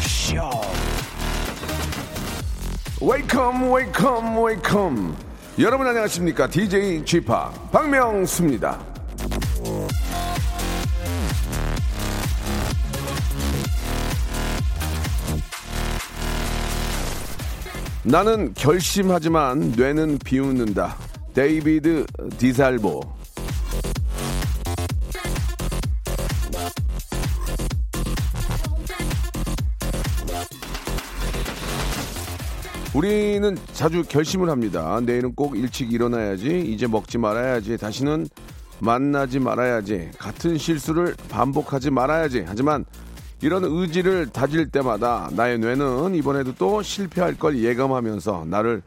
Show. Welcome, welcome, welcome. 여러분 안녕하십니까? DJ Chip 박명수입니다. 나는 결심하지만 뇌는 비웃는다. 데이비드 디살보. 우리는 자주 결심을 합니다. 내일은 꼭 일찍 일어나야지. 이제 먹지 말아야지. 다시는 만나지 말아야지. 같은 실수를 반복하지 말아야지. 하지만 이런 의지를 다질 때마다 나의 뇌는 이번에도 또 실패할 걸 예감하면서 나를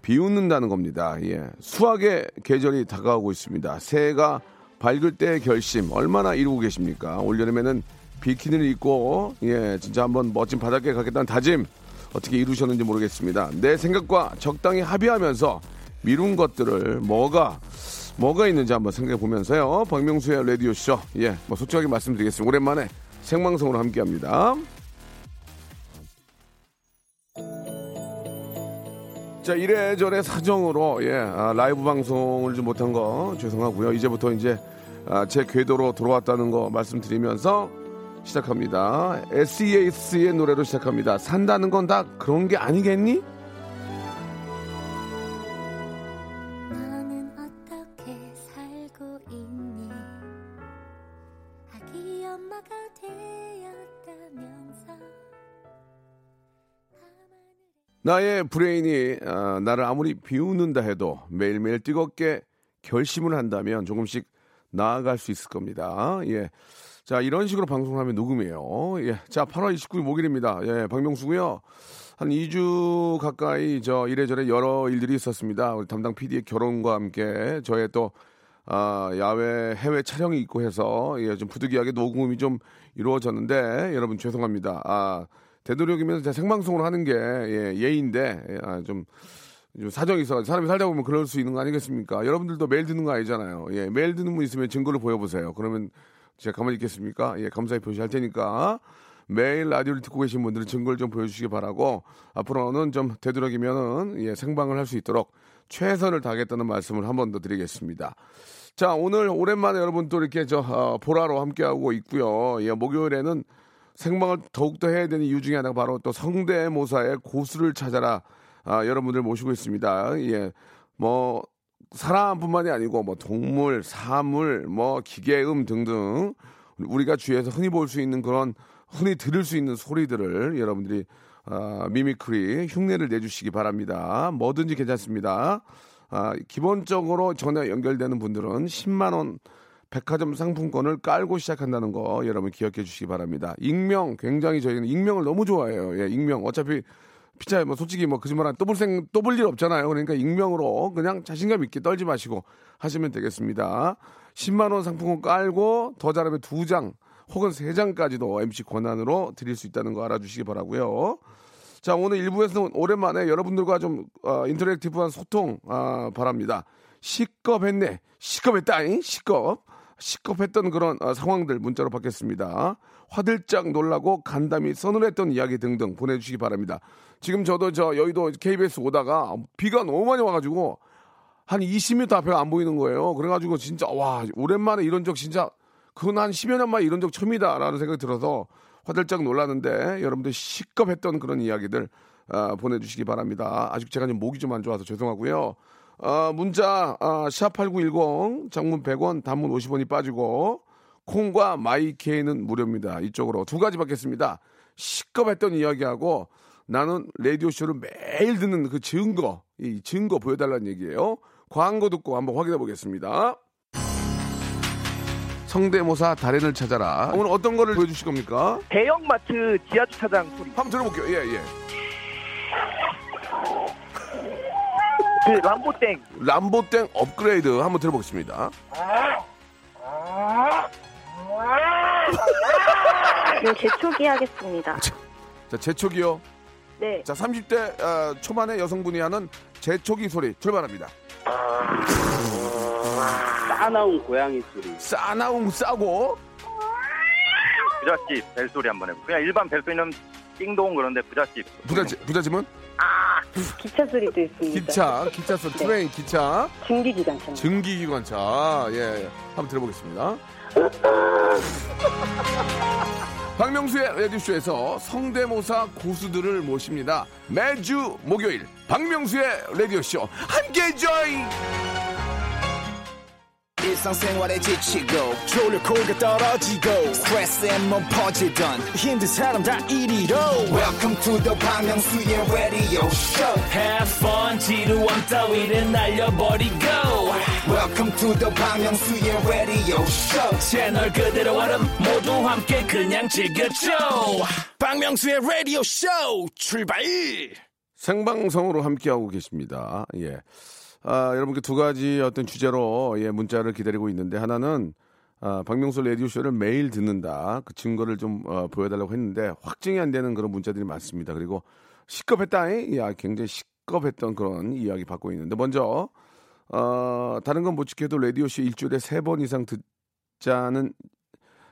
비웃는다는 겁니다. 예. 수학의 계절이 다가오고 있습니다. 새해가 밝을 때의 결심 얼마나 이루고 계십니까? 올여름에는 비키니를 입고 예, 진짜 한번 멋진 바닷가에 가겠다는 다짐 어떻게 이루셨는지 모르겠습니다. 내 생각과 적당히 합의하면서 미룬 것들을 뭐가 뭐가 있는지 한번 생각해 보면서요. 박명수의 라디오 쇼. 예, 뭐 솔직하게 말씀드리겠습니다. 오랜만에 생방송으로 함께합니다. 자 이래저래 사정으로 예 아, 라이브 방송을 좀 못한 거 죄송하고요. 이제부터 이제 아, 제 궤도로 들어왔다는 거 말씀드리면서 시작합니다. SES의 노래로 시작합니다. 산다는 건 다 그런 게 아니겠니? 나의 브레인이 아, 나를 아무리 비웃는다 해도 매일매일 뜨겁게 결심을 한다면 조금씩 나아갈 수 있을 겁니다. 예. 자, 이런 식으로 방송을 하면 녹음이에요. 예. 자, 8월 29일 목요일입니다. 예, 박명수고요. 한 2주 가까이 저 이래저래 여러 일들이 있었습니다. 우리 담당 PD의 결혼과 함께 저의 또 아, 야외 해외 촬영이 있고 해서 예, 좀 부득이하게 녹음이 좀 이루어졌는데 여러분 죄송합니다. 아, 되도록이면 생방송을 하는 게 예, 예인데 예, 아, 좀, 좀 사정이 있어 사람이 살다 보면 그럴 수 있는 거 아니겠습니까? 여러분들도 메일 듣는 거 아니잖아요. 예, 메일 듣는 분 있으면 증거를 보여보세요. 그러면 제가 가만히 있겠습니까? 예, 감사히 표시할 테니까 매일 라디오를 듣고 계신 분들은 증거를 좀 보여주시기 바라고 앞으로는 좀 되도록이면은 예, 생방을 할 수 있도록 최선을 다하겠다는 말씀을 한 번 더 드리겠습니다. 자, 오늘 오랜만에 여러분 또 이렇게 저 어, 보라로 함께하고 있고요. 예, 목요일에는 생방을 더욱더 해야 되는 이유 중에 하나가 바로 또 성대모사의 고수를 찾아라 아, 여러분들 모시고 있습니다. 예, 뭐 사람뿐만이 아니고 뭐 동물, 사물, 뭐 기계음 등등 우리가 주위에서 흔히 볼 수 있는 그런 흔히 들을 수 있는 소리들을 여러분들이 아, mimicry 흉내를 내주시기 바랍니다. 뭐든지 괜찮습니다. 아, 기본적으로 전화 연결되는 분들은 10만 원 백화점 상품권을 깔고 시작한다는 거 여러분 기억해 주시기 바랍니다. 익명 굉장히 저희는 익명을 너무 좋아해요. 예, 익명 어차피 피자 뭐 솔직히 뭐 거짓말한 또볼생 또볼 일 없잖아요. 그러니까 익명으로 그냥 자신감 있게 떨지 마시고 하시면 되겠습니다. 10만 원 상품권 깔고 더 잘하면 두 장 혹은 세 장까지도 MC 권한으로 드릴 수 있다는 거 알아주시기 바라고요. 자 오늘 1부에서는 오랜만에 여러분들과 좀 어, 인터랙티브한 소통 아, 바랍니다. 시겁했네, 시겁했다잉, 시겁. 시겁했던 그런 어, 상황들 문자로 받겠습니다. 화들짝 놀라고 간담이 서늘했던 이야기 등등 보내주시기 바랍니다. 지금 저도 저 여의도 KBS 오다가 비가 너무 많이 와가지고 한 20m 앞에가 안 보이는 거예요. 그래가지고 진짜 와 오랜만에 이런 적 진짜 그건 한 10여 년 만에 이런 적 처음이다라는 생각이 들어서 화들짝 놀랐는데 여러분들 시겁했던 그런 이야기들 아, 보내주시기 바랍니다. 아직 제가 좀 목이 좀 안 좋아서 죄송하고요. 아, 문자 아, 샵8910 장문 100원 단문 50원이 빠지고 콩과 마이케이는 무료입니다. 이쪽으로 두 가지 받겠습니다. 시겁했던 이야기하고 나는 라디오 쇼를 매일 듣는 그 증거 이 증거 보여달라는 얘기예요. 광고 듣고 한번 확인해 보겠습니다. 성대모사 달인을 찾아라. 오늘 어떤 거를 보여주실 겁니까? 대형마트 지하주차장 소리. 한번 들어볼게요. 예, 예. 그 람보땡. 람보땡 업그레이드 한번 들어보겠습니다. 네, 제초기 하겠습니다. 자, 제초기요. 네. 자, 30대 어, 초반의 여성분이 하는 제초기 소리 출발합니다. 싸나운 고양이 소리. 싸나웅 싸고 부잣집 벨소리 한번 해보. 그냥 일반 벨소리는 띵동 그런데 부잣집. 부잣집, 부잣집은 기차 소리도 있습니다. 기차, 기차 소리, train, 기차, 증기기관차. 증기기관차. 예, 한번 들어보겠습니다. 박명수의 라디오쇼에서 성대모사 고수들을 모십니다. 매주 목요일 박명수의 라디오쇼 함께 join! 일상생활에 지치고, 졸려 코가 떨어지고, 스트레스에 몸 퍼지던, 힘든 사람 다 이리로. welcome to the Bang Myung-soo's radio show Have fun 지루함 따위를 날려버리고 welcome to the Bang Myung-soo's radio show 채널 그대로 얼음 모두 함께 그냥 즐겨줘 박명수의 라디오 쇼 출발 생방송으로 함께하고 계십니다. 예. 아, 여러분께 두 가지 어떤 주제로 예, 문자를 기다리고 있는데 하나는 아, 박명수 라디오쇼를 매일 듣는다. 그 증거를 좀 어, 보여달라고 했는데 확증이 안 되는 그런 문자들이 많습니다. 그리고 시겁했다. 야, 굉장히 시겁했던 그런 이야기 받고 있는데 먼저 어, 다른 건 못 지켜도 라디오쇼 일주일에 세 번 이상 듣자는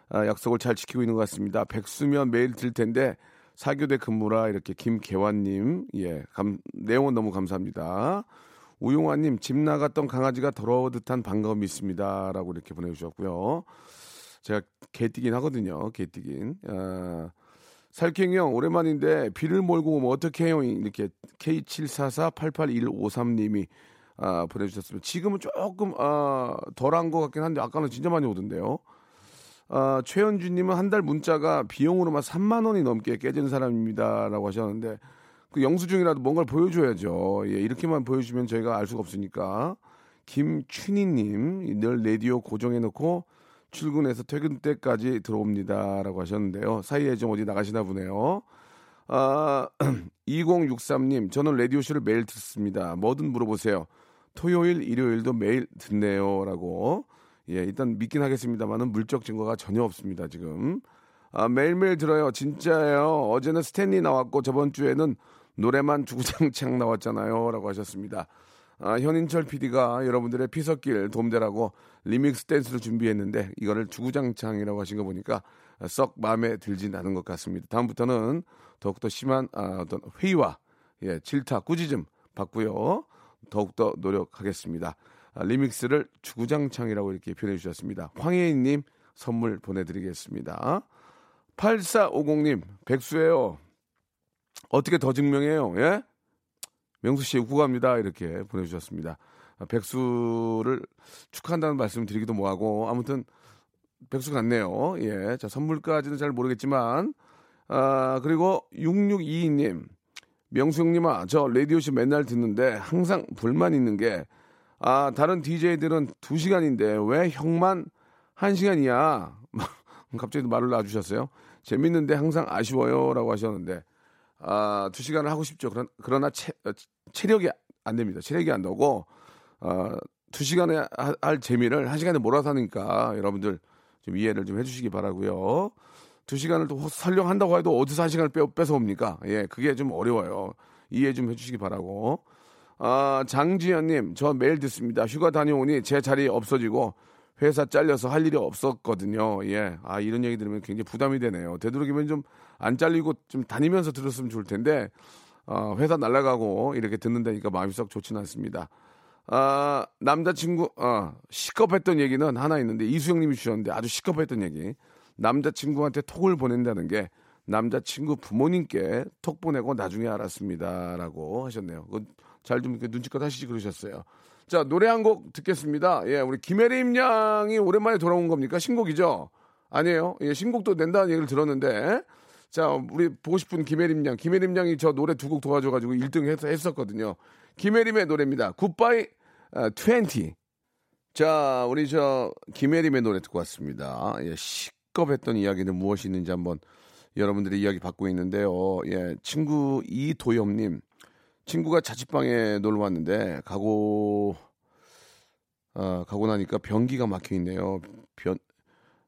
아, 약속을 잘 지키고 있는 것 같습니다. 백수면 매일 들 텐데 사교대 근무라 이렇게 김계환님 예 감, 내용은 너무 감사합니다. 우용화님 집 나갔던 강아지가 돌아오 듯한 반가움이 있습니다 라고 이렇게 보내주셨고요. 제가 개뛰긴 하거든요. 개뛰긴. 아, 살쾡이 형 오랜만인데 비를 몰고 오면 어떻게 해요? 이렇게 K74488153님이 아, 보내주셨습니다. 지금은 조금 아, 덜한 것 같긴 한데 아까는 진짜 많이 오던데요. 아, 최현주님은 한 달 문자가 비용으로만 3만 원이 넘게 깨지는 사람입니다라고 하셨는데 그 영수증이라도 뭔가를 보여줘야죠. 예, 이렇게만 보여주면 저희가 알 수가 없으니까 김춘희님 늘 라디오 고정해놓고 출근해서 퇴근 때까지 들어옵니다 라고 하셨는데요. 사이에 좀 어디 나가시나 보네요. 아, 2063님 저는 라디오쇼를 매일 듣습니다. 뭐든 물어보세요. 토요일, 일요일도 매일 듣네요 라고. 예, 일단 믿긴 하겠습니다만은 물적 증거가 전혀 없습니다, 지금. 아, 매일매일 들어요. 진짜예요. 어제는 스탠리 나왔고 저번 주에는 노래만 주구장창 나왔잖아요. 라고 하셨습니다. 아, 현인철 PD가 여러분들의 피서길 도움되라고 리믹스 댄스를 준비했는데 이거를 주구장창이라고 하신 거 보니까 썩 마음에 들진 않은 것 같습니다. 다음부터는 더욱더 심한 아, 어떤 회의와 예, 질타, 꾸짖음 받고요. 더욱더 노력하겠습니다. 아, 리믹스를 주구장창이라고 이렇게 표현해 주셨습니다. 황혜인님 선물 보내드리겠습니다. 8450님, 백수예요. 어떻게 더 증명해요? 예? 명수 씨 구갑니다. 이렇게 보내주셨습니다. 아, 백수를 축하한다는 말씀 을 드리기도 뭐하고 아무튼 백수 같네요. 예, 자 선물까지는 잘 모르겠지만 아 그리고 6622님 명수 형님아 저 라디오씨 맨날 듣는데 항상 불만 있는 게 아, 다른 DJ들은 2시간인데 왜 형만 1시간이야? 갑자기 말을 놔주셨어요. 재밌는데 항상 아쉬워요. 라고 하셨는데, 아, 2시간을 하고 싶죠. 그러, 그러나 체, 어, 체력이 안 됩니다. 체력이 안 나오고, 아, 2시간에 하- 할 재미를 1시간에 몰아서 하니까 여러분들 좀 이해를 좀 해주시기 바라고요 2시간을 또 설령한다고 해도 어디서 1시간을 빼, 뺏어 옵니까? 예, 그게 좀 어려워요. 이해 좀 해주시기 바라고. 아, 장지현님, 저 매일 듣습니다. 휴가 다녀오니 제 자리 없어지고 회사 잘려서 할 일이 없었거든요. 예. 아, 이런 얘기 들으면 굉장히 부담이 되네요. 되도록이면 좀 안 잘리고 좀 다니면서 들었으면 좋을 텐데, 아, 회사 날아가고 이렇게 듣는다니까 마음이 썩 좋지는 않습니다. 아, 남자친구, 아, 시겁했던 얘기는 하나 있는데, 이수영 님이 주셨는데 아주 시겁했던 얘기. 남자친구한테 톡을 보낸다는 게 남자친구 부모님께 톡 보내고 나중에 알았습니다. 라고 하셨네요. 잘 좀 눈치껏 하시지 그러셨어요. 자, 노래 한 곡 듣겠습니다. 예, 우리 김혜림 양이 오랜만에 돌아온 겁니까? 신곡이죠? 아니에요. 예, 신곡도 낸다는 얘기를 들었는데. 자, 우리 보고 싶은 김혜림 양. 김혜림 양이 저 노래 두 곡 도와줘가지고 1등 했, 했었거든요. 김혜림의 노래입니다. 굿바이 아, 20. 자, 우리 저 김혜림의 노래 듣고 왔습니다. 예, 시겁했던 이야기는 무엇이 있는지 한번 여러분들의 이야기 받고 있는데요. 예, 친구 이도엽님. 친구가 자취방에 놀러 왔는데 가고 아, 가고 나니까 변기가 막혀 있네요. 변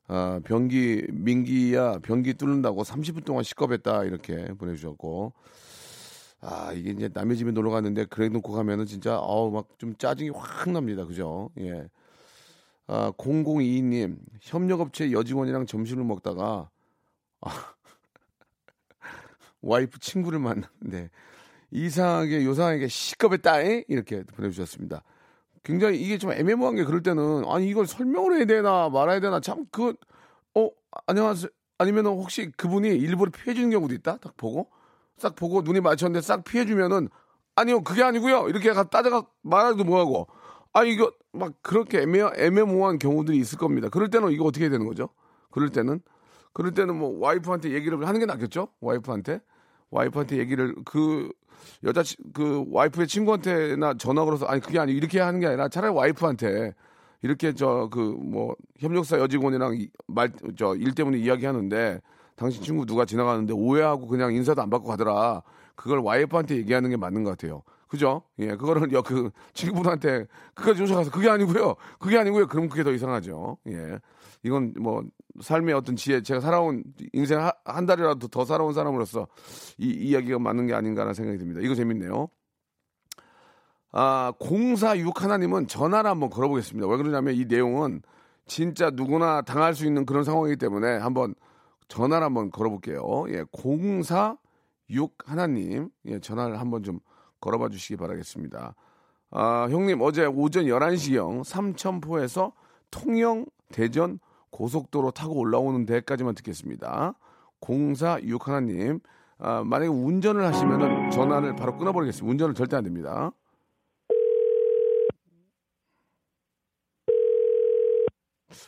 아, 변기 민기야 변기 뚫는다고 30분 동안 시겁했다 이렇게 보내주셨고 아, 이게 이제 남의 집에 놀러 갔는데 그래 놓고 가면은 진짜 어우 막 좀 짜증이 확 납니다. 그죠? 예. 아, 0022님, 협력업체 여직원이랑 점심을 먹다가 아, 와이프 친구를 만났는데 이상하게 요상하게 시급에 따에 이렇게 보내주셨습니다. 굉장히 이게 좀 애매모호한 게 그럴 때는 아니 이걸 설명을 해야 되나 말아야 되나 참 그 어 안녕하세요. 아니면 은 혹시 그분이 일부러 피해 주는 경우도 있다? 딱 보고? 싹 보고 눈이 맞췄는데 싹 피해 주면은 아니요 그게 아니고요. 이렇게 가 따져가 말해도 뭐하고. 아 이거 막 그렇게 애매 애매모호한 경우들이 있을 겁니다. 그럴 때는 이거 어떻게 해야 되는 거죠? 그럴 때는? 그럴 때는 뭐 와이프한테 얘기를 하는 게 낫겠죠? 와이프한테 와이프한테 얘기를 그 여자 치- 그 와이프의 친구한테나 전화 걸어서 아니 그게 아니 이렇게 하는 게 아니라 차라리 와이프한테 이렇게 저 그 뭐 협력사 여직원이랑 말 저 일 때문에 이야기하는데 당신 친구 누가 지나가는데 오해하고 그냥 인사도 안 받고 가더라. 그걸 와이프한테 얘기하는 게 맞는 것 같아요. 그죠? 예, 그거를 여 그 친구분한테 그까지 쫓아가서 그게 아니고요. 그게 아니고요. 그럼 그게 더 이상하죠. 예. 이건 뭐 삶의 어떤 지혜, 제가 살아온 인생 하- 한 달이라도 더 살아온 사람으로서 이 이야기가 맞는 게 아닌가라는 생각이 듭니다. 이거 재밌네요. 아, 046 하나님은 전화를 한번 걸어보겠습니다. 왜 그러냐면 이 내용은 진짜 누구나 당할 수 있는 그런 상황이기 때문에 한번 전화를 한번 걸어볼게요. 예, 046 하나님, 예, 전화를 한번 좀 걸어봐 주시기 바라겠습니다. 아, 형님, 어제 오전 11시경 삼천포에서 통영, 대전 고속도로 타고 올라오는 데까지만 듣겠습니다. 046 하나님, 아, 만약에 운전을 하시면은 전화를 바로 끊어버리겠습니다. 운전은 절대 안 됩니다.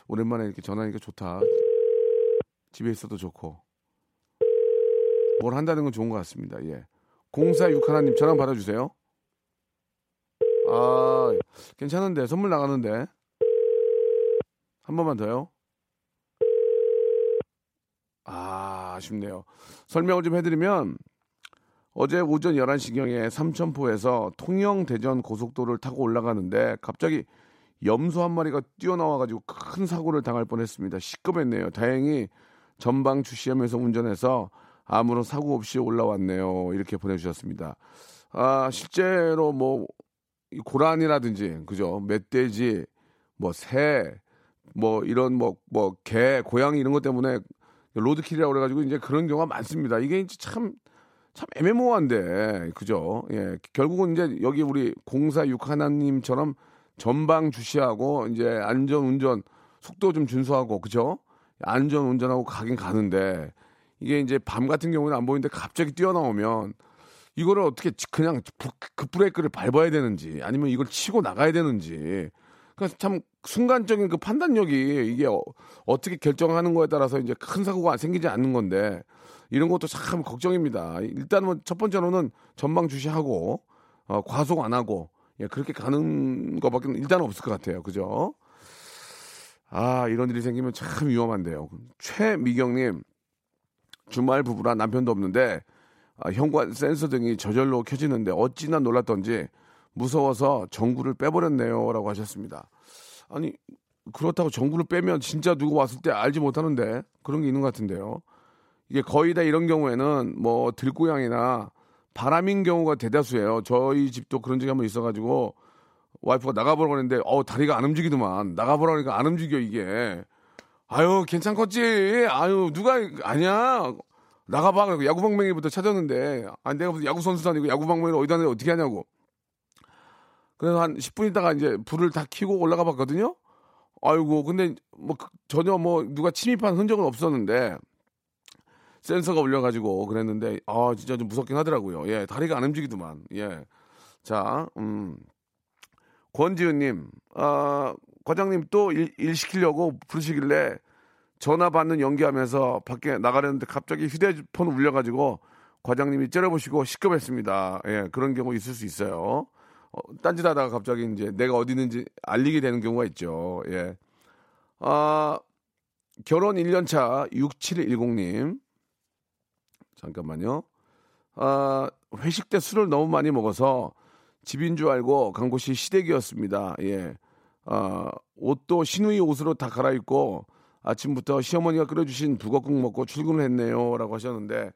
오랜만에 이렇게 전화하니까 좋다. 집에 있어도 좋고. 뭘 한다는 건 좋은 것 같습니다. 예. 046 하나님 전화 받아주세요. 아, 괜찮은데. 선물 나가는데. 한 번만 더요. 아, 아쉽네요. 설명을 좀 해드리면, 어제 오전 11시경에 삼천포에서 통영 대전 고속도로를 타고 올라가는데, 갑자기 염소 한 마리가 뛰어나와가지고 큰 사고를 당할 뻔했습니다. 시급했네요. 다행히 전방 주시하면서 운전해서 아무런 사고 없이 올라왔네요. 이렇게 보내주셨습니다. 아 실제로 뭐이 고란이라든지 그죠 멧돼지 뭐 새 뭐 이런 뭐 뭐 개 고양이 이런 것 때문에 로드킬이라고 그래가지고 이제 그런 경우가 많습니다. 이게 참 참 애매모호한데 그죠? 예 결국은 이제 여기 우리 공사 육 하나님처럼 전방 주시하고 이제 안전 운전 속도 좀 준수하고 그죠? 안전 운전하고 가긴 가는데 이게 이제 밤 같은 경우는 안 보이는데 갑자기 뛰어나오면 이거를 어떻게 지- 그냥 부- 급브레이크를 밟아야 되는지 아니면 이걸 치고 나가야 되는지 그러니까 참 순간적인 그 판단력이 이게 어, 떻게 결정하는 거에 따라서 이제 큰 사고가 생기지 않는 건데 이런 것도 참 걱정입니다. 일단 뭐첫 번째로는 전방 주시하고 어, 과속 안 하고 예, 그렇게 가는 것밖에 일단 없을 것 같아요. 그죠? 아 이런 일이 생기면 참 위험한데요. 최미경님 주말 부부라 남편도 없는데 아, 현관 센서 등이 저절로 켜지는데 어찌나 놀랐던지 무서워서 전구를 빼버렸네요라고 하셨습니다. 아니 그렇다고 전구를 빼면 진짜 누구 왔을 때 알지 못하는데 그런 게 있는 것 같은데요. 이게 거의 다 이런 경우에는 뭐 들고양이나 바람인 경우가 대다수예요. 저희 집도 그런 적이 한번 있어가지고 와이프가 나가보라고 했는데 어 다리가 안 움직이더만 나가보라고 하니까 안 움직여 이게 아유 괜찮겠지 아유 누가 아니야 나가봐 야구방망이부터 찾았는데 아 내가 무슨 야구 선수도 아니고 야구방망이를 어디다 내 어떻게 하냐고 그래서 한 10분 있다가 이제 불을 다 켜고 올라가 봤거든요. 아이고 근데 뭐 그- 전혀 뭐 누가 침입한 흔적은 없었는데 센서가 올려가지고 그랬는데 아 진짜 좀 무섭긴 하더라고요. 예 다리가 안 움직이더만. 예 자 음. 권지은님, 아, 과장님 또 일, 일 시키려고 부르시길래 전화 받는 연기하면서 밖에 나가려는데 갑자기 휴대폰 울려가지고 과장님이 째려보시고 시급했습니다. 예, 그런 경우 있을 수 있어요. 어, 딴짓하다가 갑자기 이제 내가 어디 있는지 알리게 되는 경우가 있죠. 예. 아, 결혼 1년 차 6710님. 잠깐만요. 아, 회식 때 술을 너무 많이 먹어서 집인 줄 알고 간 곳이 시댁이었습니다. 예. 아, 옷도 시누이 옷으로 다 갈아입고 아침부터 시어머니가 끓여주신 북어국 먹고 출근을 했네요. 라고 하셨는데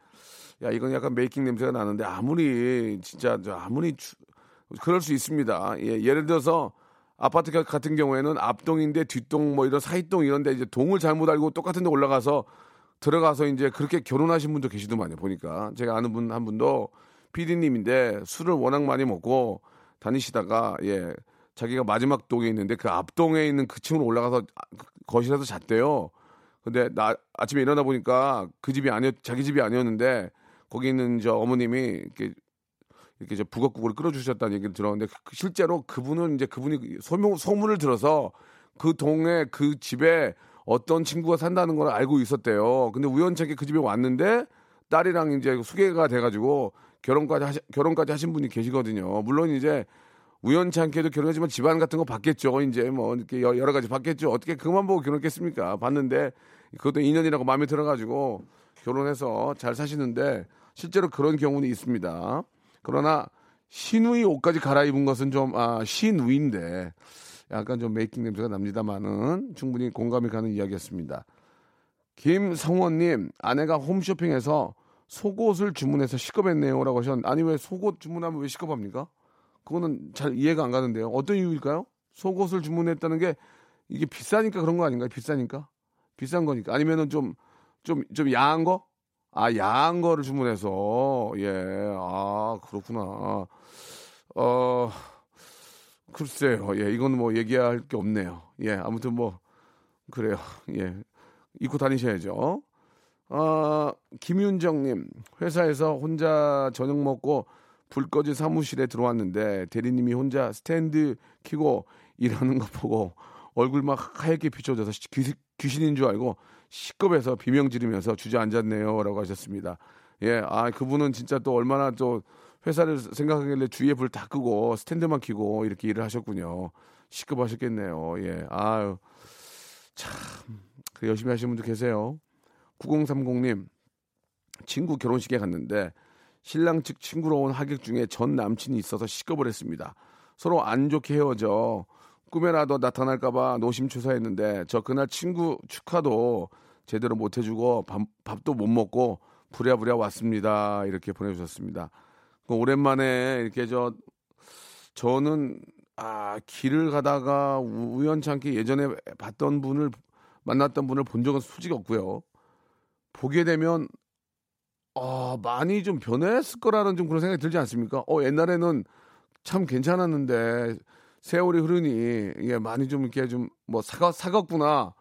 야 이건 약간 메이킹 냄새가 나는데 아무리 진짜 저 아무리 추- 그럴 수 있습니다. 예, 예를 들어서 아파트 가- 같은 경우에는 앞동인데 뒷동 뭐 이런 사이동 이런데 이제 동을 잘못 알고 똑같은 데 올라가서 들어가서 이제 그렇게 결혼하신 분도 계시더만요. 보니까 제가 아는 분 한 분도 PD님인데 술을 워낙 많이 먹고 다니시다가 예 자기가 마지막 동에 있는데 그 앞동에 있는 그 층으로 올라가서 거실에서 잤대요. 근데 나 아침에 일어나 보니까 그 집이 아니었 자기 집이 아니었는데 거기 있는 저 어머님이 이렇게 이렇게 저 북엇국을 끓여주셨다는 얘기를 들었는데 그- 실제로 그분은 이제 그분이 소문 소문을 들어서 그 동에 그 집에 어떤 친구가 산다는 걸 알고 있었대요. 근데 우연찮게 그 집에 왔는데 딸이랑 이제 소개가 돼가지고 결혼까지 하시, 결혼까지 하신 분이 계시거든요. 물론 이제 우연찮게도 결혼했지만 집안 같은 거 봤겠죠. 이제 뭐 이렇게 여- 여러 가지 봤겠죠. 어떻게 그만 보고 결혼했겠습니까? 봤는데 그것도 인연이라고 마음에 들어가지고 결혼해서 잘 사시는데 실제로 그런 경우는 있습니다. 그러나 신우이 옷까지 갈아입은 것은 좀 아, 신우인데 약간 좀 메이킹 냄새가 납니다만은 충분히 공감이 가는 이야기였습니다. 김성원님 아내가 홈쇼핑에서 속옷을 주문해서 시급했네요라고 하셨는데 아니 왜 속옷 주문하면 왜 시급합니까? 그거는 잘 이해가 안 가는데요. 어떤 이유일까요? 속옷을 주문했다는 게 이게 비싸니까 그런 거 아닌가요? 비싸니까? 비싼 거니까 아니면은 좀 좀좀 야한 거? 아 야한 거를 주문해서. 예 아 그렇구나. 어 글쎄요. 예 이건 뭐 얘기할 게 없네요. 예 아무튼 뭐 그래요. 예. 입고 다니셔야죠. 아 김윤정님 회사에서 혼자 저녁 먹고 불 꺼진 사무실에 들어왔는데 대리님이 혼자 스탠드 키고 일하는 거 보고 얼굴 막 하얗게 비춰져서 귀, 귀신인 줄 알고 시급해서 비명 지르면서 주저앉았네요라고 하셨습니다. 예, 아 그분은 진짜 또 얼마나 또 회사를 생각하길래 주위에 불 다 끄고 스탠드만 키고 이렇게 일을 하셨군요. 시급하셨겠네요. 예, 아유 참그 열심히 하시는 분도 계세요. 9030님 친구 결혼식에 갔는데 신랑 측 친구로 온 하객 중에 전 남친이 있어서 시급을 했습니다. 서로 안 좋게 헤어져 꿈에라도 나타날까봐 노심초사했는데 저 그날 친구 축하도 제대로 못 해주고 밥, 밥도 못 먹고 부랴부랴 왔습니다. 이렇게 보내주셨습니다. 그 오랜만에 이렇게 저 저는 아 길을 가다가 우- 우연찮게 예전에 봤던 분을 만났던 분을 본 적은 솔직히 없고요. 보게 되면 아 많이 좀 변했을 거라는 좀 그런 생각이 들지 않습니까? 어 옛날에는 참 괜찮았는데 세월이 흐르니 이게 많이 좀 이렇게 좀 뭐 사가 사갔구나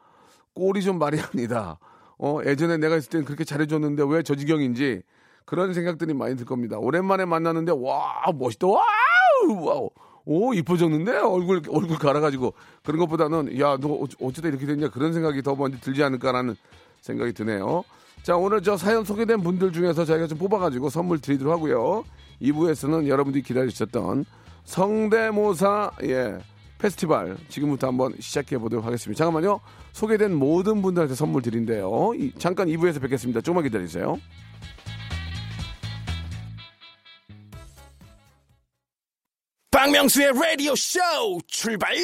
꼴이 좀 말이 아니다. 어 예전에 내가 있을 때는 그렇게 잘해줬는데 왜 저 지경인지 그런 생각들이 많이 들 겁니다. 오랜만에 만났는데 와 멋있다 wow wow 오 이뻐졌는데 얼굴 얼굴 갈아가지고 그런 것보다는 야 너 어쩌다 이렇게 됐냐 그런 생각이 더 먼저 들지 않을까라는 생각이 드네요. 자 오늘 저 사연 소개된 분들 중에서 저희가 좀 뽑아가지고 선물 드리도록 하고요. 2부에서는 여러분들이 기다리셨던 성대모사 예 페스티벌 지금부터 한번 시작해 보도록 하겠습니다. 잠깐만요. 소개된 모든 분들한테 선물 드린대요. 이- 잠깐 2부에서 뵙겠습니다. 조금만 기다리세요. 박명수의 라디오 쇼 출발!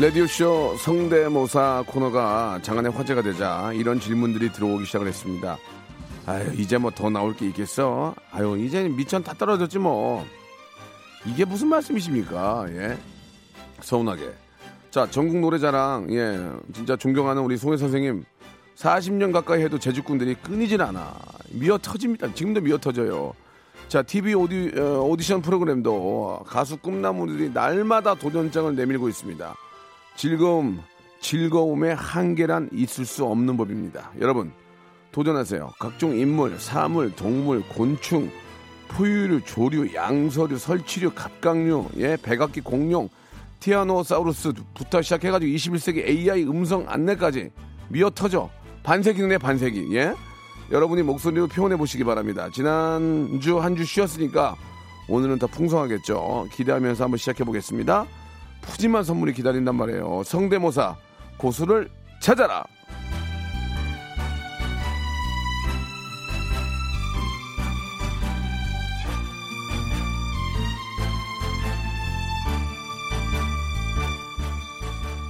라디오쇼 성대모사 코너가 장안의 화제가 되자 이런 질문들이 들어오기 시작을 했습니다. 아유, 이제 뭐 더 나올 게 있겠어? 아유, 이제 미천 다 떨어졌지 뭐. 이게 무슨 말씀이십니까? 예. 서운하게. 자, 전국 노래자랑, 예. 진짜 존경하는 우리 송혜 선생님. 40년 가까이 해도 제주꾼들이 끊이질 않아. 미어 터집니다. 지금도 미어 터져요. 자, TV 오디, 어, 오디션 프로그램도 가수 꿈나무들이 날마다 도전장을 내밀고 있습니다. 즐거움, 즐거움의 한계란 있을 수 없는 법입니다. 여러분, 도전하세요. 각종 인물, 사물, 동물, 곤충, 포유류, 조류, 양서류, 설치류, 갑각류, 예, 백악기, 공룡, 티아노사우루스부터 시작해가지고 21세기 AI 음성 안내까지 미어 터져 반세기네 반세기, 예. 여러분이 목소리로 표현해 보시기 바랍니다. 지난주 한 주 쉬었으니까 오늘은 더 풍성하겠죠. 기대하면서 한번 시작해 보겠습니다. 푸짐한 선물이 기다린단 말이에요. 성대모사 고수를 찾아라.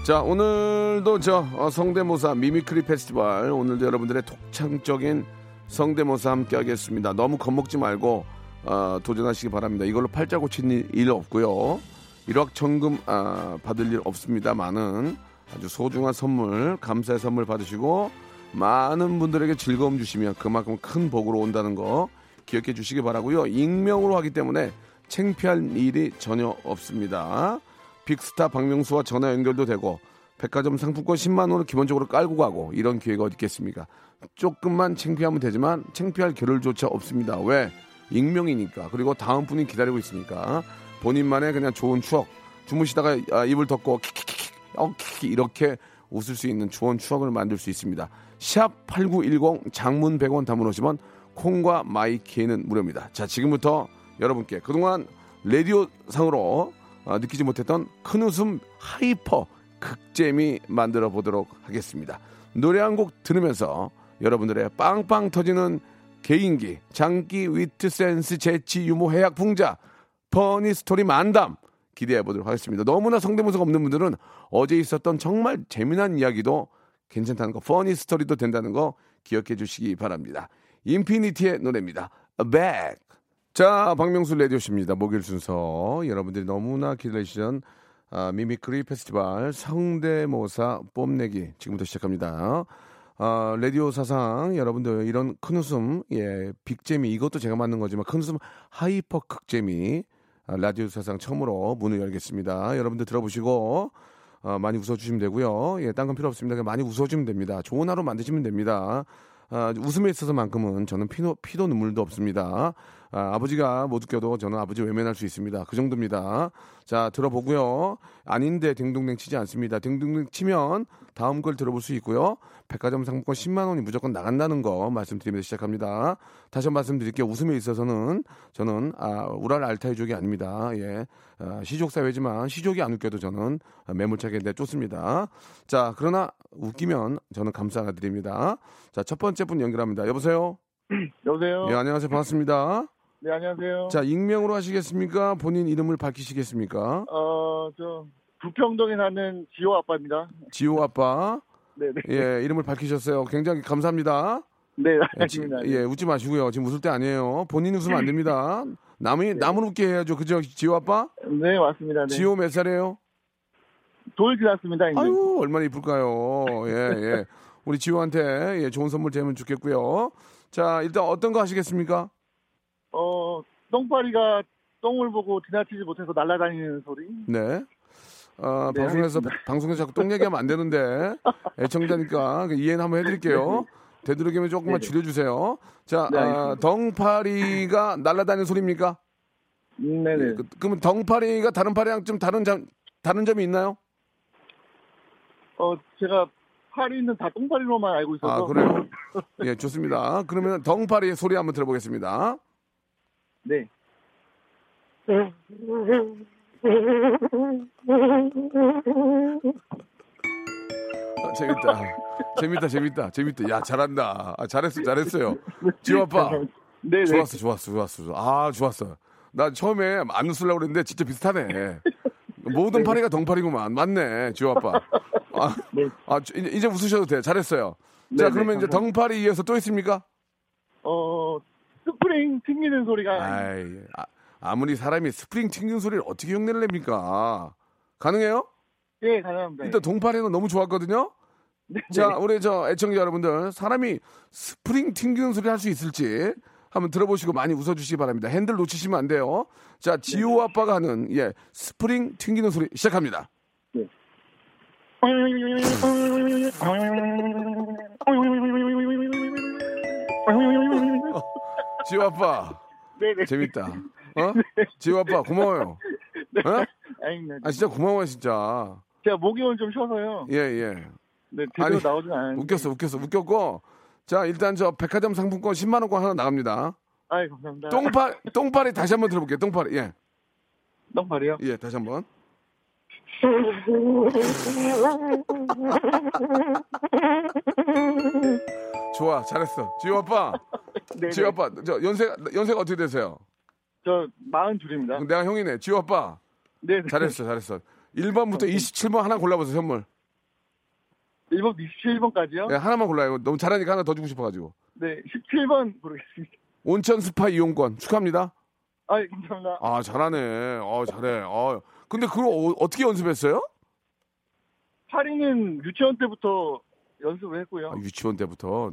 자 오늘도 저 어, 성대모사 mimicry 페스티벌 오늘도 여러분들의 독창적인 성대모사 함께 하겠습니다 너무 겁먹지 말고 어, 도전하시기 바랍니다 이걸로 팔자 고친 일, 일 없고요 일확천금 아, 받을 일 없습니다만은 아주 소중한 선물, 감사의 선물 받으시고 많은 분들에게 즐거움 주시면 그만큼 큰 복으로 온다는 거 기억해 주시기 바라고요. 익명으로 하기 때문에 창피할 일이 전혀 없습니다. 빅스타 박명수와 전화 연결도 되고 백화점 상품권 10만 원을 기본적으로 깔고 가고 이런 기회가 어디 있겠습니까? 조금만 창피하면 되지만 창피할 겨를조차 없습니다. 왜? 익명이니까 그리고 다음 분이 기다리고 있으니까 본인만의 그냥 좋은 추억 주무시다가 아, 이불 덮고 킥킥킥 어, 킥 이렇게 웃을 수 있는 좋은 추억을 만들 수 있습니다. 샵 8910 장문 100원 단문 50원 콩과 마이케이는 무료입니다. 자 지금부터 여러분께 그동안 라디오 상으로 아, 느끼지 못했던 큰 웃음 hyper 극재미 만들어 보도록 하겠습니다. 노래 한 곡 들으면서 여러분들의 빵빵 터지는 개인기, 장기, 위트, 센스, 재치, 유머, 해학, 풍자, funny 스토리 만담 기대해 보도록 하겠습니다. 너무나 성대모사가 없는 분들은 어제 있었던 정말 재미난 이야기도 괜찮다는 거, funny 스토리도 된다는 거 기억해 주시기 바랍니다. 인피니트의 노래입니다. Back. 자, 박명수 라디오쇼입니다. 목요일 순서. 여러분들이 너무나 기다리시던 아, mimicry 페스티벌 성대모사 뽐내기 지금부터 시작합니다. 아, 라디오 사상 여러분들 이런 큰 웃음, 예, big재미 이것도 제가 만든 거지만 큰 웃음 hyper 극재미 아, 라디오 사상 처음으로 문을 열겠습니다. 여러분들 들어보시고 어, 많이 웃어주시면 되고요. 예, 딴 건 필요 없습니다. 그냥 많이 웃어주면 됩니다. 좋은 하루 만드시면 됩니다. 아, 웃음에 있어서만큼은 저는 피도, 피도 눈물도 없습니다. 아, 아버지가 못 웃겨도 저는 아버지 외면할 수 있습니다. 그 정도입니다. 자, 들어보고요. 아닌데 딩동댕 치지 않습니다. 딩동댕 치면 다음 걸 들어볼 수 있고요. 백화점 상품권 10만 원이 무조건 나간다는 거 말씀드리면서 시작합니다. 다시 한번 말씀드릴게요. 웃음에 있어서는 저는 아, 우랄 알타이족이 아닙니다. 예. 아, 시족 사회지만 시족이 안 웃겨도 저는 매몰차게 내 쫓습니다. 자, 그러나 웃기면 저는 감사드립니다. 자, 첫 번째 분 연결합니다. 여보세요? 여보세요? 예, 안녕하세요. 반갑습니다. 네, 안녕하세요. 자, 익명으로 하시겠습니까? 본인 이름을 밝히시겠습니까? 어, 저, 부평동에 사는 지호 아빠입니다. 지호 아빠. 네 네. 예, 이름을 밝히셨어요. 굉장히 감사합니다. 네, 예, 지- 알겠습니다. 예, 웃지 마시고요. 지금 웃을 때 아니에요. 본인 웃으면 안 됩니다. 남이, 남을 웃게 해야죠. 그죠? 지호 아빠? 네, 맞습니다. 네. 지호 몇 살이에요? 돌 지났습니다, 이제. 아유, 얼마나 이쁠까요? 예, 예. 우리 지호한테 예, 좋은 선물 되면 좋겠고요. 자, 일단 어떤 거 하시겠습니까? 어, 똥파리가 똥을 보고 지나치지 못해서 날아다니는 소리. 네. 어, 네, 방송에서 방송에서 자꾸 똥 얘기하면 안 되는데 애청자니까 그 이해는 한번 해드릴게요. 되도록이면 조금만 네네. 줄여주세요. 자, 네, 아, 알겠습니다. 덩파리가 날아다니는 소리입니까? 음, 네네. 그, 그러면 덩파리가 다른 파리랑 좀 다른 점 다른 점이 있나요? 어, 제가 파리는 다 똥파리로만 알고 있어서. 아 그래요? 예, 좋습니다. 그러면 덩파리의 소리 한번 들어보겠습니다. 네. 아, 재밌다. 재밌다, 재밌다, 재밌다. 야, 잘한다. 아, 잘했어, 잘했어요. 지호 아빠. 네네. 좋았어, 좋았어, 좋았어. 아, 좋았어. 나 처음에 안 웃으려고 그랬는데 진짜 비슷하네. 모든 파리가 똥파리구만. 맞네, 지호 아빠. 아, 네. 아, 저- 이제, 이제 웃으셔도 돼. 잘했어요. 자, 네네, 그러면 이제. 똥파리 이어서 또 있습니까? 어, 스프링 튕기는 소리가. 아이, 아, 아무리 사람이 스프링 튕긴 소리를 어떻게 흉내를 냅니까? 가능해요? 네, 가능합니다. 일단 똥파리는 너무 좋았거든요. 네. 자, 우리 저 애청자 여러분들, 사람이 스프링 튕기는 소리 할 수 있을지 한번 들어보시고 많이 웃어주시기 바랍니다. 핸들 놓치시면 안 돼요. 자, 지호 아빠가 하는 예 스프링 튕기는 소리 시작합니다. 지호 아빠 네네. 재밌다. 어? 지호 아빠 고마워요. 어? 아닙니다. 아 진짜 고마워요 진짜. 제가 목이 오늘 좀 쉬어서요. 예 예. 네, 아니, 나오진. 웃겼어 웃겼어 웃겼고. 자 일단 저 백화점 상품권 10만 원권 하나 나갑니다. 아이, 감사합니다. 똥파 똥파리 다시 한번 들어볼게요. 똥파리 예. 똥파리요? 예, 다시 한번. 좋아, 잘했어. 지호 아빠, 네. 지호 아빠, 저 연세 연세가 어떻게 되세요? 저 마흔 둘입니다. 내가 형이네. 지호 아빠, 네. 네. 잘했어, 잘했어. 1번부터 27번 하나 골라보세요, 선물. 1번 27번까지요? 네, 하나만 골라요. 너무 잘하니까 하나 더 주고 싶어가지고. 네, 17번 고르겠습니다. 온천 스파 이용권 축하합니다. 아, 예, 감사합니다. 아 잘하네. 어 잘해. 어 근데 그걸 어, 어떻게 연습했어요? 파리는 유치원 때부터 연습을 했고요. 아, 유치원 때부터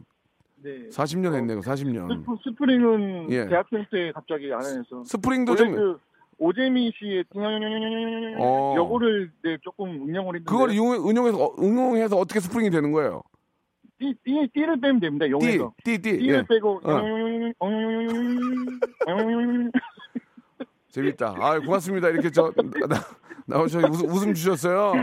네. 40년 했네요. 40년. 스프, 스프링은 예. 대학생 때 갑자기 안 해서. 스프링도 좀 그 오재미 씨의 어. 요거를 네, 조금 응용을 했는데 그걸 이용, 응용해서 어, 응용해서 어떻게 스프링이 되는 거예요? 띠, 띠, 띠를 빼면 됩니다. 띠, 용에서 띠, 띠. 띠를 예. 빼고 어. 재밌다. 아, 고맙습니다. 이렇게 저 나, 나오셔 웃음, 웃음 주셨어요.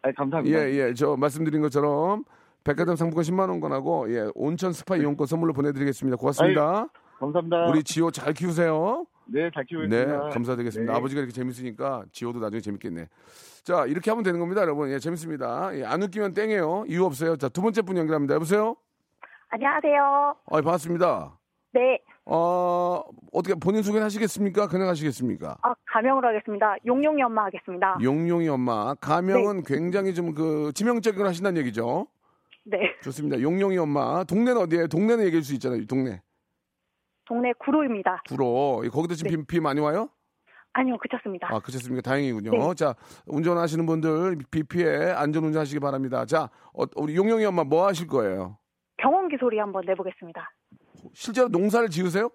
아, 감사합니다. 예, 예. 저 말씀드린 것처럼 백화점 상품권 10만 원권하고 예, 온천 스파 이용권 선물로 보내드리겠습니다. 고맙습니다. 감사합니다. 우리 지호 잘 키우세요. 네, 잘 키우고 네. 감사드리겠습니다. 네. 아버지가 이렇게 재밌으니까 지호도 나중에 재밌겠네. 자, 이렇게 하면 되는 겁니다, 여러분. 예, 재밌습니다. 예, 안 웃기면 땡이에요. 이유 없어요. 자, 두 번째 분 연결합니다. 여보세요? 안녕하세요. 아, 반갑습니다. 네, 어, 어떻게 본인 소개 하시겠습니까? 그냥 하시겠습니까? 아, 가명으로 하겠습니다. 용용이 엄마 하겠습니다. 용용이 엄마. 가명은 굉장히 좀그 지명적인 걸 하신다는 얘기죠. 네, 좋습니다. 용용이 엄마. 동네는 어디예요? 동네는 얘기할 수 있잖아요. 동네. 동네 구로입니다. 구로. 거기도 지금 비, 비 많이 와요? 아니요, 그쳤습니다. 아, 그렇습니까? 다행이군요. 네. 자, 운전하시는 분들 비 피해 안전 운전하시기 바랍니다. 자, 어, 우리 용용이 엄마 뭐 하실 거예요? 병원 기 소리 한번 내보겠습니다. 실제로 농사를 지으세요?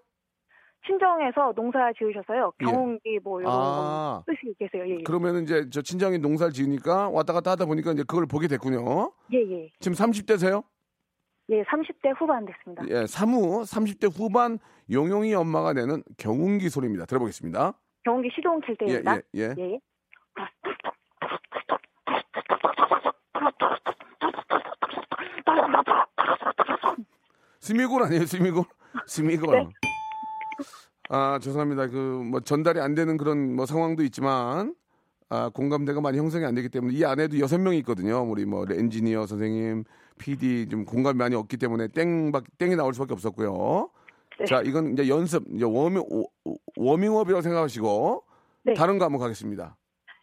친정에서 농사 지으셔서요. 병원기 뭐 이런 아. 거 쓰시고 계세요. 예, 예. 그러면은 이제 저 친정이 농사를 지으니까 왔다 갔다 하다 보니까 이제 그걸 보게 됐군요. 예, 예. 지금 30대세요? 예, 30대 후반 됐습니다. 예, 사무 30대 후반 용용이 엄마가 내는 경운기 소리입니다. 들어보겠습니다. 병원기 시동 칠 예, 때입니다. 예, 예. 예. 스미골 아니에요, 스미골? 스미골. 네. 아, 죄송합니다. 그, 뭐, 전달이 안 되는 그런 뭐 상황도 있지만, 아, 공감대가 많이 형성이 안 되기 때문에 이 안에도 여섯 명이 있거든요. 우리 뭐, 엔지니어 선생님, PD 좀 공감이 많이 없기 때문에 땡, 땡이 나올 수밖에 없었고요. 네. 자, 이건 이제 연습, 이제 워밍, 워밍업이라고 생각하시고, 네. 다른 거 한번 가겠습니다.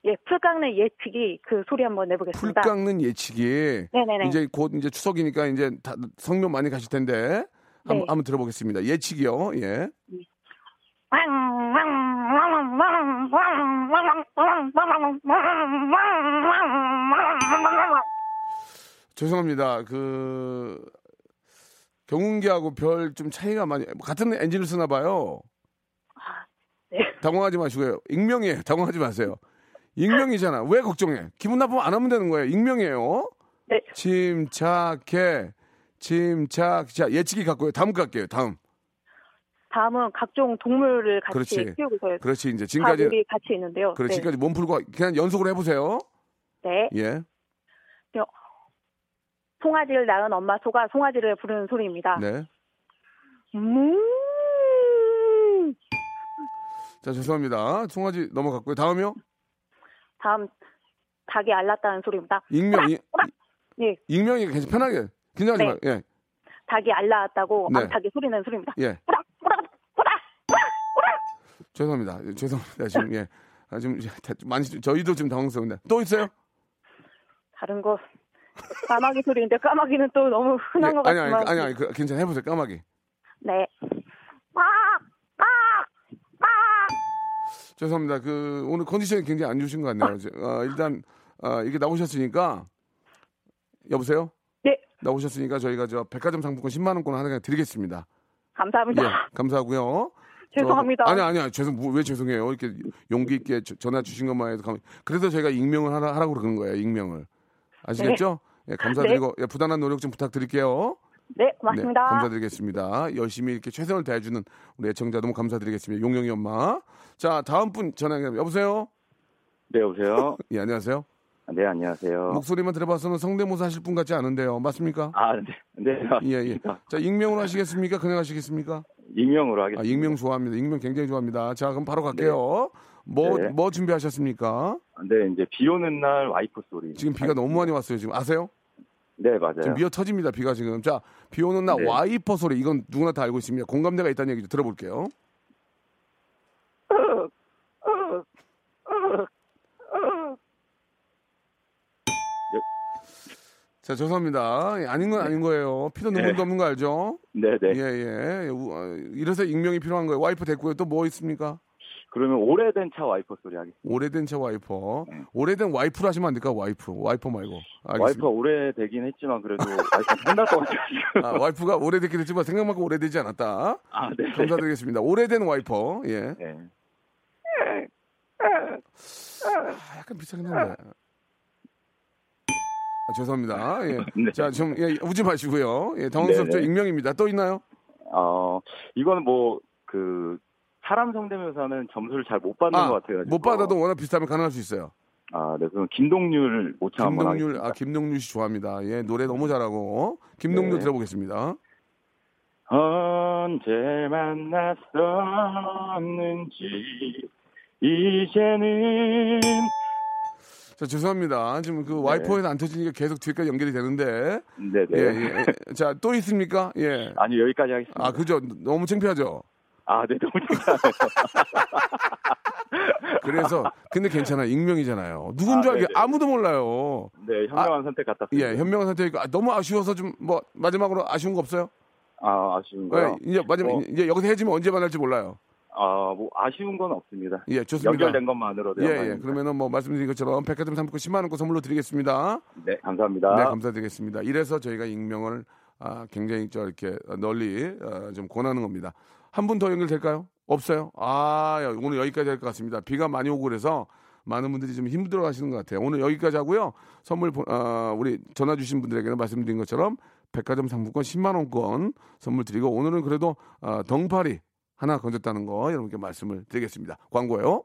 예, 풀 깎는 예초기 그 소리 한번 풀 내보겠습니다. 깎는 예초기 네네네. 이제 곧 이제 추석이니까 이제 다 성묘 많이 가실 텐데 한번, 네. 한번 들어보겠습니다. 예초기요. 예. 죄송합니다. 그 경운기하고 별 좀 차이가 많이 같은 엔진을 쓰나 봐요. 네. 당황하지 마시고요. 익명이에요. 당황하지 마세요. 익명이잖아. 왜 걱정해? 기분 나쁘면 안 하면 되는 거예요. 익명이에요. 네. 침착해. 침착. 자, 예측이 갖고요. 다음 거 갈게요. 다음. 다음은 각종 동물을 같이 그렇지. 키우고 있어요. 그렇지. 이제 지금까지 가족이 같이 있는데요. 그래 네. 지금까지 몸 풀고 그냥 연속으로 해 보세요. 네. 예. 송아지를 낳은 엄마 소가 송아지를 부르는 소리입니다. 네. 음. 자, 죄송합니다. 송아지 넘어갔고요. 다음이요. 다음 닭이 알랐다는 소리입니다. 익명. 이- 예, 익명이 괜찮 편하게. 긴장하지 네. 마. 예. 닭이 알랐다고 네. 암탉이 소리내는 소리입니다. 예. 꾸락 죄송합니다. 예, 죄송합니다. 지금 예. 아, 지금 자- 많이 저희도 지금 당황스러운데. 또 있어요? 다른 거 까마귀 소리인데 까마귀는 또 너무 흔한 예, 것 아니 같지만 아니 아니 아니 그, 괜찮아 해 보세요. 까마귀. 네. 죄송합니다. 그 오늘 컨디션이 굉장히 안 좋으신 것 같네요. 저- 어, 일단 어, 이렇게 나오셨으니까 여보세요? 네, 나오셨으니까 저희가 저 백화점 상품권 10만 원권 하나 드리겠습니다. 감사합니다. 예, 감사하고요. 죄송합니다. 저- 아니 아니 죄송 뭐, 왜 죄송해요? 이렇게 용기 있게 저- 전화 주신 것만 해도 감- 그래서 저희가 익명을 하라, 하라고 그러는 거예요. 익명을 아시겠죠? 예, 감사드리고 예, 부단한 노력 좀 부탁드릴게요. 네, 고맙습니다. 네, 감사드리겠습니다. 열심히 이렇게 최선을 다해주는 우리 애청자 너무 감사드리겠습니다. 용용이 엄마. 자 다음 분 전화 연결 여보세요. 네, 여보세요. 예 안녕하세요. 네, 안녕하세요. 목소리만 들어봐서는 성대모사 하실 분 같지 않은데요. 맞습니까? 아, 네. 네. 예 예. 자 익명으로 하시겠습니까? 그냥 하시겠습니까? 익명으로 아, 하겠습니다. 익명 좋아합니다. 익명 굉장히 좋아합니다. 자, 그럼 바로 갈게요. 뭐, 네. 뭐 준비하셨습니까? 네, 이제 비 오는 날 와이프 소리. 지금 비가 너무 많이 왔어요. 지금 아세요? 네, 맞아요. 지금 미어 터집니다. 비가 지금. 자, 비 오는 날 네. 와이퍼 소리. 이건 누구나 다 알고 있습니다. 공감대가 있다는 얘기죠. 들어볼게요. 자, 죄송합니다. 예, 아닌 건 아닌 거예요. 피도 눈물도 없는 거 알죠? 네네. 예, 예. 우- 어, 이래서 익명이 필요한 거예요. 와이프 됐고요. 또 뭐 있습니까? 그러면 오래된 차 와이퍼 소리 하겠습니다. 오래된 차 와이퍼. 오래된 와이프로 하시면 안 될까? 와이프. 와이퍼 말고. 알겠습니다. 와이퍼가 오래되긴 했지만 그래도 와이퍼 생날 것 같아요. 아, 와이프가 오래됐긴 했지만 생각만큼 오래되지 않았다. 아, 네. 감사드리겠습니다. 오래된 와이퍼. 예. 네. 아, 약간 비슷하긴 한데. 아, 죄송합니다. 예. 네. 자, 좀, 예, 우지 마시고요. 예, 당황스럽죠? 네네. 익명입니다. 또 있나요? 어, 이건 뭐, 그, 사람 성대묘사는 점수를 잘 못 받는 아, 것 같아요. 못 받아도 워낙 비슷하면 가능할 수 있어요. 아, 네. 그럼 김동률 모창 한번 김동률, 하겠습니다. 아, 김동률 씨 좋아합니다. 예, 노래 너무 잘하고. 김동률 네. 들어보겠습니다. 언제 만났었는지 이제는 자, 죄송합니다. 지금 그 와이퍼에서 안 터지니까 계속 뒤까지 연결이 되는데. 네 네 예, 예. 자, 또 있습니까? 예. 아니 여기까지 하겠습니다. 아, 그죠. 너무 창피하죠? 아, 네 너무 괜찮아요. 그래서, 근데 괜찮아. 익명이잖아요. 누군 아, 줄 알게 네네. 아무도 몰라요. 네 현명한 선택 같았습니다. 예, 현명한 선택이고, 아, 너무 아쉬워서 좀, 뭐, 마지막으로 아쉬운 거 없어요? 아 아쉬운 거요. 예, 이제 마지막, 어. 이제 여기서 해지면 언제 만날지 몰라요. 아뭐 아쉬운 건 없습니다. 예, 좋습니다. 연결된 것만으로도 예, 예. 영광입니다. 그러면은 뭐 말씀드린 것처럼 백화점 상품권 10만 원권 선물로 드리겠습니다. 네 감사합니다. 네, 감사드리겠습니다. 이래서 저희가 익명을 아, 굉장히 저 이렇게 널리 어, 좀 권하는 겁니다. 한 분 더 연결될까요? 없어요? 아, 야, 오늘 여기까지 할 것 같습니다. 비가 많이 오고 그래서 많은 분들이 좀 힘들어 하시는 것 같아요. 오늘 여기까지 하고요. 선물, 보- 어, 우리 전화 주신 분들에게는 말씀드린 것처럼 백화점 상품권 10만원권 선물 드리고 오늘은 그래도 어, 덩파리 하나 건졌다는 거 여러분께 말씀을 드리겠습니다. 광고요.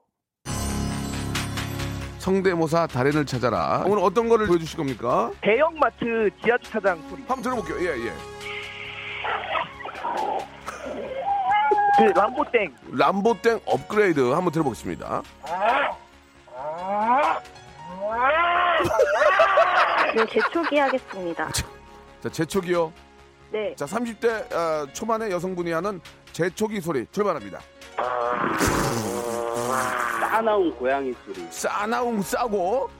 성대모사 달인을 찾아라. 오늘 어떤 거를 보여주실 겁니까? 대형마트 지하주차장 소리. 한번 들어볼게요. 예, 예. 그 람보땡. 람보땡 업그레이드 한번 들어보겠습니다. 네, 제초기 하겠습니다. 자, 제초기요. 네. 자, 30대 어, 초반의 여성분이 하는 제초기 소리 출발합니다. 싸나운 고양이 소리. 싸나웅 싸고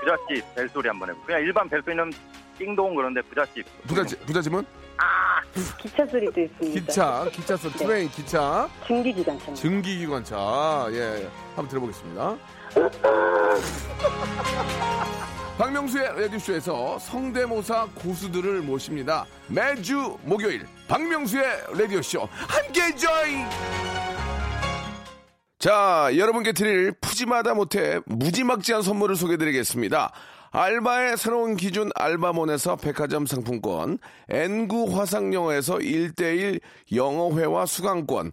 부잣집 벨소리 한번 해보. 그냥 일반 벨소리는 띵동 그런데 부잣집. 부잣집, 부잣집은 기차 소리도 있습니다. 기차, 기차 소리, train, 기차, 증기기관차. 증기기관차. 예, 한번 들어보겠습니다. 박명수의 라디오쇼에서 성대모사 고수들을 모십니다. 매주 목요일 박명수의 라디오쇼 함께 join! 자, 여러분께 드릴 푸짐하다 못해 무지막지한 선물을 소개드리겠습니다. 알바의 새로운 기준 알바몬에서 백화점 상품권, N구 화상영어에서 1대1 영어회화 수강권,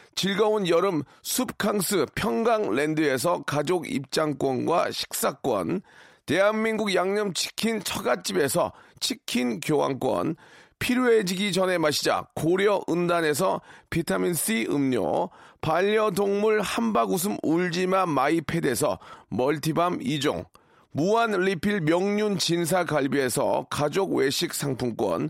즐거운 여름 숲캉스 평강랜드에서 가족 입장권과 식사권, 대한민국 양념치킨 처갓집에서 치킨 교환권, 필요해지기 전에 마시자 고려 은단에서 비타민C 음료, 반려동물 한바구음 울지마 마이패드에서 멀티밤 2종, 무한 리필 명륜 진사 갈비에서 가족 외식 상품권,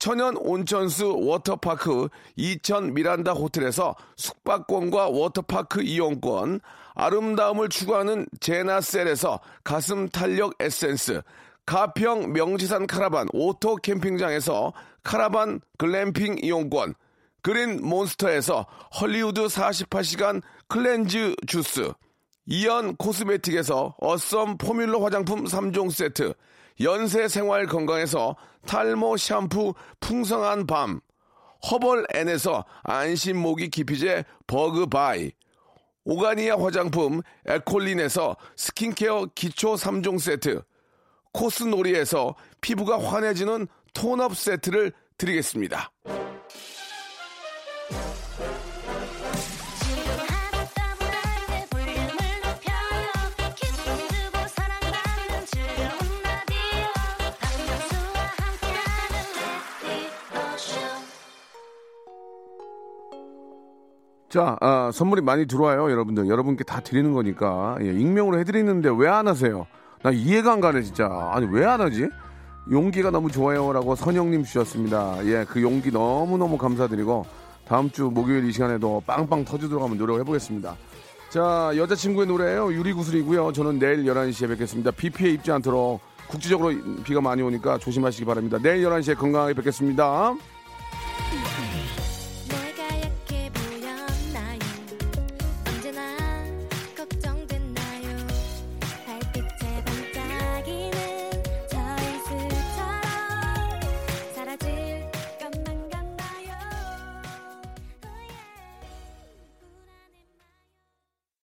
천연 온천수 워터파크 이천 미란다 호텔에서 숙박권과 워터파크 이용권, 아름다움을 추구하는 제나셀에서 가슴 탄력 에센스, 가평 명지산 카라반 오토 캠핑장에서 카라반 글램핑 이용권, 그린 몬스터에서 헐리우드 48시간 클렌즈 주스, 이연 코스메틱에서 어썸 포뮬러 화장품 3종 세트, 연세 생활 건강에서 탈모 샴푸 풍성한 밤, 허벌 앤에서 안심 모기 기피제 버그 바이, 오가니아 화장품 에콜린에서 스킨케어 기초 3종 세트, 코스놀이에서 피부가 환해지는 tone up 세트를 드리겠습니다. 자, 아, 선물이 많이 들어와요, 여러분들. 여러분께 다 드리는 거니까. 예, 익명으로 해드리는데 왜 안 하세요? 나 이해가 안 가네, 진짜. 아니, 왜 안 하지? 용기가 너무 좋아요. 라고 선영님 주셨습니다. 예, 그 용기 너무너무 감사드리고, 다음 주 목요일 이 시간에도 빵빵 터지도록 한번 노력을 해보겠습니다. 자, 여자친구의 노래예요 유리구슬이고요. 저는 내일 11시에 뵙겠습니다. 비 피해 입지 않도록 국지적으로 비가 많이 오니까 조심하시기 바랍니다. 내일 11시에 건강하게 뵙겠습니다.